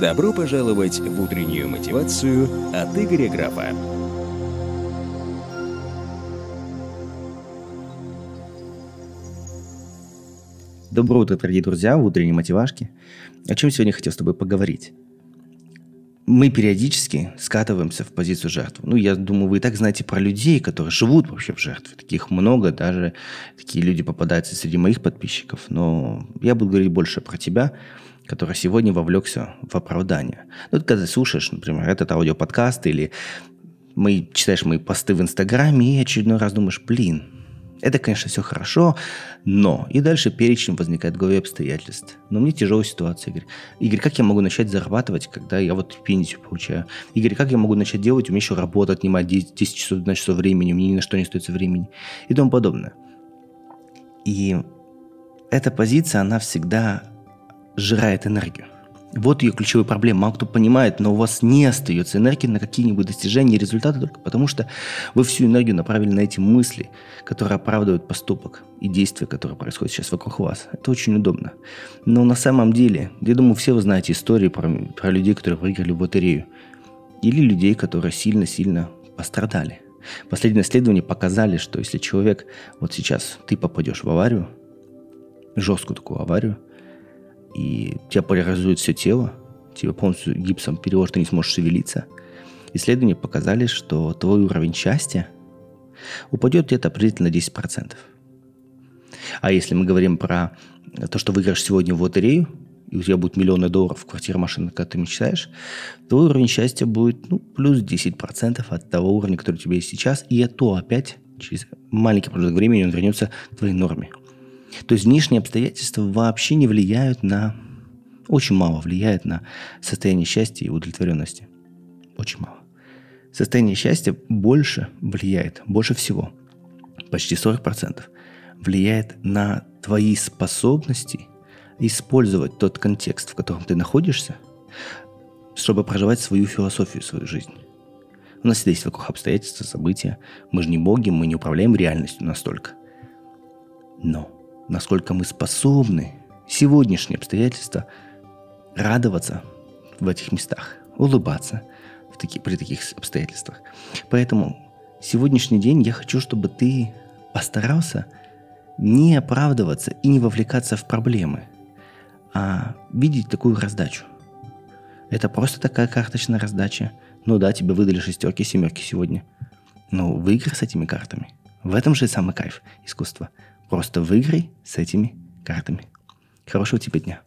Добро пожаловать в утреннюю мотивацию от Игоря Графа. Доброе утро, дорогие друзья, в утренней мотивашке. О чем сегодня хотел с тобой поговорить? Мы периодически скатываемся в позицию жертвы. Ну, я думаю, вы и так знаете про людей, которые живут вообще в жертве. Таких много, даже такие люди попадаются среди моих подписчиков. Но я буду говорить больше про тебя, который сегодня вовлекся в оправдание. Ну, вот когда ты слушаешь, например, этот аудиоподкаст или мы, читаешь мои посты в Инстаграме и очередной раз думаешь, блин, это, конечно, все хорошо, но... И дальше перечень возникает в голове обстоятельств. Но мне тяжелая ситуация, Игорь. Игорь, как я могу начать зарабатывать, когда я вот пенсию получаю? Игорь, как я могу начать делать? У меня еще работа отнимает 10, 10 часов, 12 часов времени, у меня ни на что не остается времени. И тому подобное. И эта позиция, она всегда сжирает энергию. Вот ее ключевая проблема. Мало кто понимает, но у вас не остается энергии на какие-нибудь достижения и результаты только потому, что вы всю энергию направили на эти мысли, которые оправдывают поступок и действия, которые происходят сейчас вокруг вас. Это очень удобно. Но на самом деле, я думаю, все вы знаете истории про, про людей, которые выиграли в лотерею. Или людей, которые сильно-сильно пострадали. Последние исследования показали, что если человек, вот сейчас ты попадешь в аварию, жесткую такую аварию, и тебя парализует все тело, тебя полностью гипсом переложит, ты не сможешь шевелиться. Исследования показали, что твой уровень счастья упадет где-то приблизительно 10%. А если мы говорим про то, что выиграешь сегодня в лотерею, и у тебя будет миллионы долларов, квартира, машина, как ты мечтаешь, твой уровень счастья будет ну, плюс 10% от того уровня, который у тебя есть сейчас, и это опять через маленький промежуток времени он вернется к твоей норме. То есть внешние обстоятельства вообще не влияют на... Очень мало влияет на состояние счастья и удовлетворенности. Очень мало. Состояние счастья больше влияет, больше всего, почти 40%, влияет на твои способности использовать тот контекст, в котором ты находишься, чтобы проживать свою философию, свою жизнь. У нас всегда есть вокруг обстоятельства, события. Мы же не боги, мы не управляем реальностью настолько. Но насколько мы способны сегодняшние обстоятельства радоваться в этих местах, улыбаться в таки, при таких обстоятельствах. Поэтому сегодняшний день я хочу, чтобы ты постарался не оправдываться и не вовлекаться в проблемы, а видеть такую раздачу. Это просто такая карточная раздача. Ну да, тебе выдали шестерки, семерки сегодня. Но выиграй с этими картами. В этом же самый кайф искусства – Просто выиграй с этими картами. Хорошего тебе дня.